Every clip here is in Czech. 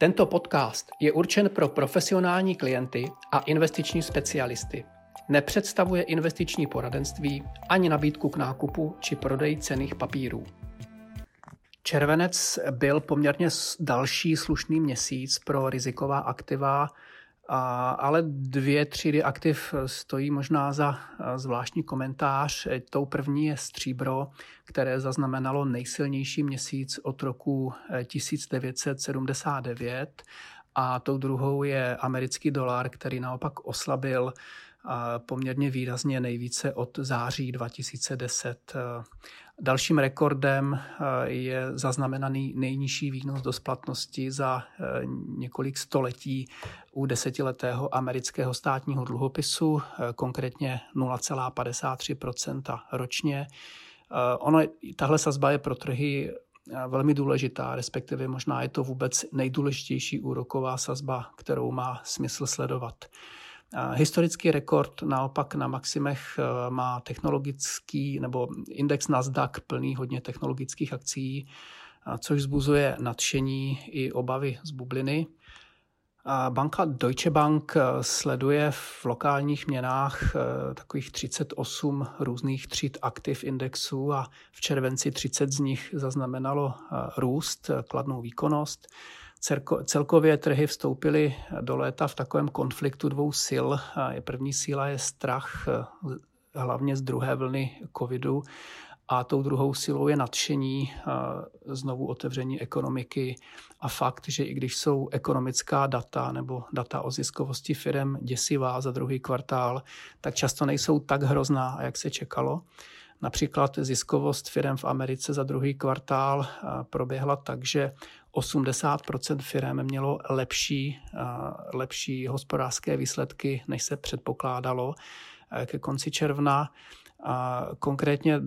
Tento podcast je určen pro profesionální klienty a investiční specialisty. Nepředstavuje investiční poradenství ani nabídku k nákupu či prodeji cených papírů. Červenec byl poměrně další slušný měsíc pro riziková aktiva a, ale dvě třídy aktiv stojí možná za zvláštní komentář. Tou první je stříbro, které zaznamenalo nejsilnější měsíc od roku 1979 eh, a tou druhou je americký dolar, který naopak oslabil poměrně výrazně nejvíce od září 2010. Dalším rekordem eh, je zaznamenaný nejnižší výnos do splatnosti za eh, několik století u desetiletého amerického státního dluhopisu, eh, konkrétně 0,53% ročně. Ono, tahle sazba je pro trhy velmi důležitá, respektive možná je to vůbec nejdůležitější úroková sazba, kterou má smysl sledovat. Historický rekord naopak na maximech eh, má technologický nebo index Nasdaq plný hodně technologických akcí, což zbuzuje nadšení i obavy z bubliny. Banka Deutsche Bank eh, sleduje v lokálních měnách eh, takových 38 různých tříd aktiv indexu a v červenci 30 z nich zaznamenalo růst, kladnou výkonnost. Celkově trhy vstoupily do léta v takovém konfliktu dvou sil. První síla je strach, hlavně z druhé vlny covidu, a tou druhou silou je nadšení, znovu otevření ekonomiky a fakt, že i když jsou ekonomická data nebo data o ziskovosti firm děsivá za druhý kvartál, tak často nejsou tak hrozná, jak se čekalo. Například ziskovost firm v Americe za druhý kvartál proběhla tak, že 80% firm mělo lepší, lepší hospodářské výsledky, než se předpokládalo ke konci června. A konkrétně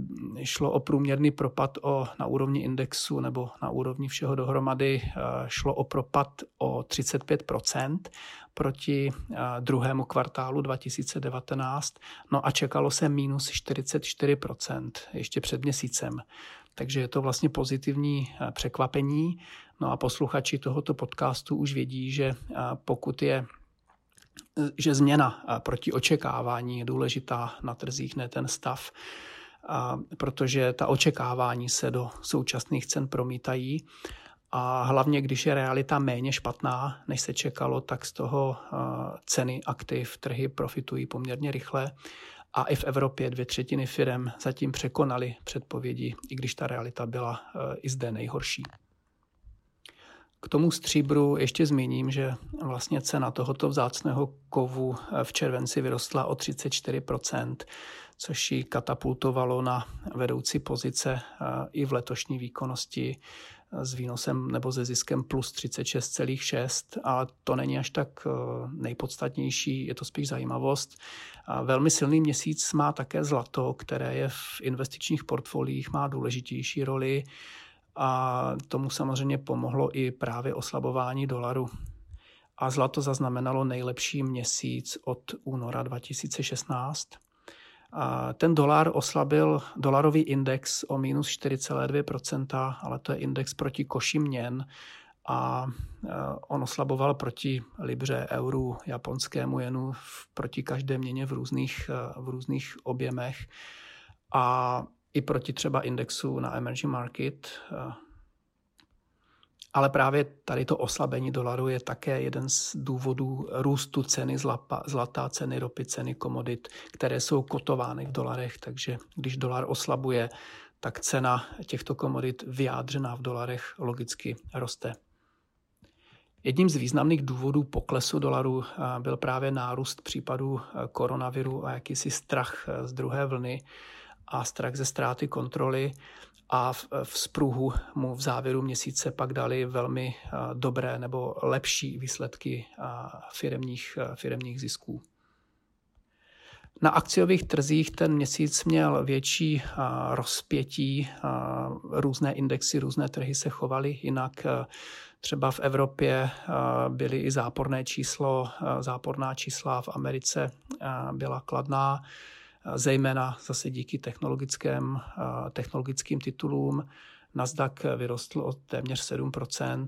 šlo o průměrný propad o, na úrovni indexu nebo na úrovni všeho dohromady šlo o propad o 35% proti druhému kvartálu 2019, no a čekalo se minus 44% ještě před měsícem. Takže je to vlastně pozitivní překvapení. No a posluchači tohoto podcastu už vědí, že pokud je že změna proti očekávání je důležitá na trzích, ne ten stav, protože ta očekávání se do současných cen promítají a hlavně, když je realita méně špatná, než se čekalo, tak z toho ceny aktiv, trhy profitují poměrně rychle. A i v Evropě dvě třetiny firm zatím překonaly předpovědi, i když ta realita byla i zde nejhorší. K tomu stříbru ještě zmíním, že vlastně cena tohoto vzácného kovu v červenci vyrostla o 34%, což ji katapultovalo na vedoucí pozice i v letošní výkonnosti s výnosem nebo se ziskem plus 36,6, ale to není až tak e, nejpodstatnější, je to spíš zajímavost. A velmi silný měsíc má také zlato, které je v investičních portfoliích, má důležitější roli a tomu samozřejmě pomohlo i právě oslabování dolaru. A zlato zaznamenalo nejlepší měsíc od února 2016. Ten dolar oslabil dolarový index o minus 4,2%, ale to je index proti koši měn a on oslaboval proti libře, euru, japonskému jenu, proti každé měně v různých, v různých objemech. A i proti třeba indexu na emerging market. Eh, ale právě tady to oslabení dolaru je také jeden z důvodů růstu ceny zlata, zlata ceny ropy, ceny komodit, které jsou kotovány v dolarech. Takže když dolar oslabuje, tak cena těchto komodit vyjádřená v dolarech logicky roste. Jedním z významných důvodů poklesu dolaru eh, byl právě nárůst případů eh, koronaviru a jakýsi strach z druhé vlny a strach ze ztráty kontroly a v, spruhu mu v závěru měsíce pak dali velmi dobré nebo lepší výsledky firemních, firemních zisků. Na akciových trzích ten měsíc měl větší rozpětí, různé indexy, různé trhy se chovaly jinak. Třeba v Evropě byly i záporné číslo, záporná čísla v Americe byla kladná zejména zase díky technologickým, technologickým titulům. Nasdaq vyrostl o téměř 7%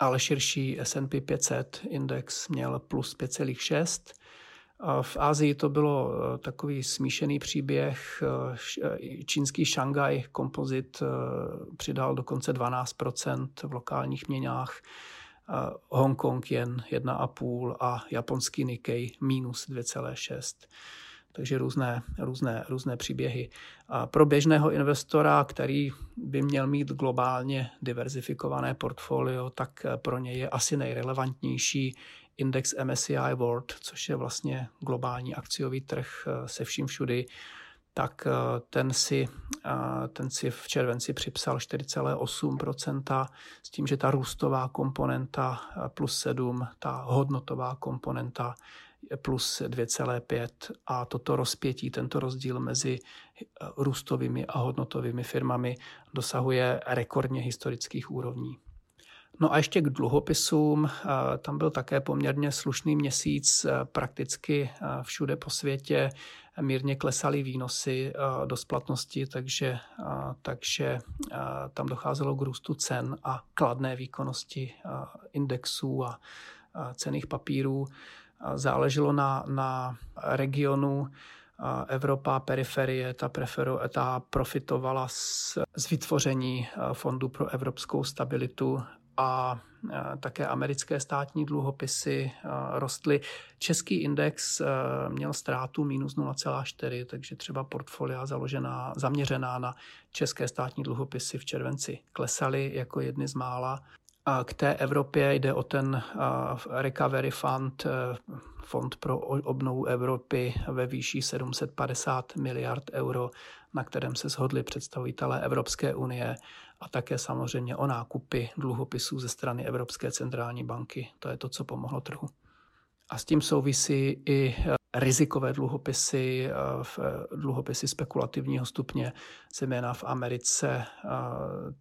ale širší S&P 500 index měl plus 5,6. V Ázii to bylo takový smíšený příběh. Čínský Shanghai kompozit přidal dokonce 12% v lokálních měnách, Hongkong jen 1,5 a japonský Nikkei minus 2,6 takže různé, různé, různé příběhy. A pro běžného investora, který by měl mít globálně diverzifikované portfolio, tak pro něj je asi nejrelevantnější index MSCI World, což je vlastně globální akciový trh eh, se vším všudy, tak eh, ten si, eh, ten si v červenci připsal 4,8%, s tím, že ta růstová komponenta plus 7, ta hodnotová komponenta plus 2,5 a toto rozpětí, tento rozdíl mezi eh, růstovými a hodnotovými firmami dosahuje rekordně historických úrovní. No a ještě k dluhopisům. Eh, tam byl také poměrně slušný měsíc, eh, prakticky všude po světě mírně klesaly výnosy do splatnosti, takže, takže tam docházelo k růstu cen a kladné výkonnosti indexů a cených papírů záleželo na, na regionu Evropa, periferie, ta, preferu, ta profitovala z, z vytvoření Fondu pro evropskou stabilitu a také americké státní dluhopisy rostly. Český index měl ztrátu minus 0,4, takže třeba portfolia založená, zaměřená na české státní dluhopisy v červenci klesaly jako jedny z mála. K té Evropě jde o ten Recovery Fund, e, fond pro obnovu Evropy ve výši 750 miliard euro, na kterém se shodli představitelé Evropské unie a také samozřejmě o nákupy dluhopisů ze strany Evropské centrální banky. To je to, co pomohlo trhu. A s tím souvisí i rizikové dluhopisy, eh, eh, dluhopisy spekulativního stupně, zejména v Americe.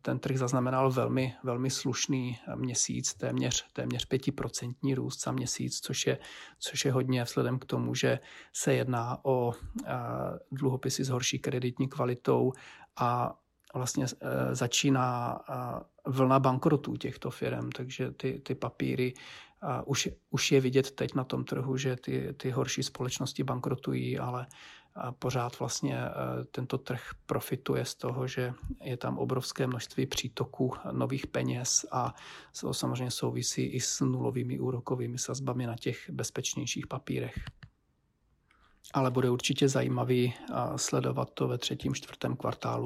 Ten trh zaznamenal velmi, velmi slušný měsíc, téměř, téměř 5% růst za měsíc, což je, což je hodně vzhledem k tomu, že se jedná o dluhopisy s horší kreditní kvalitou a vlastně začíná vlna bankrotů těchto firm, takže ty, ty papíry a už, už je vidět teď na tom trhu, že ty, ty horší společnosti bankrotují, ale pořád vlastně tento trh profituje z toho, že je tam obrovské množství přítoků nových peněz a to samozřejmě souvisí i s nulovými úrokovými sazbami na těch bezpečnějších papírech. Ale bude určitě zajímavý sledovat to ve třetím, čtvrtém kvartálu.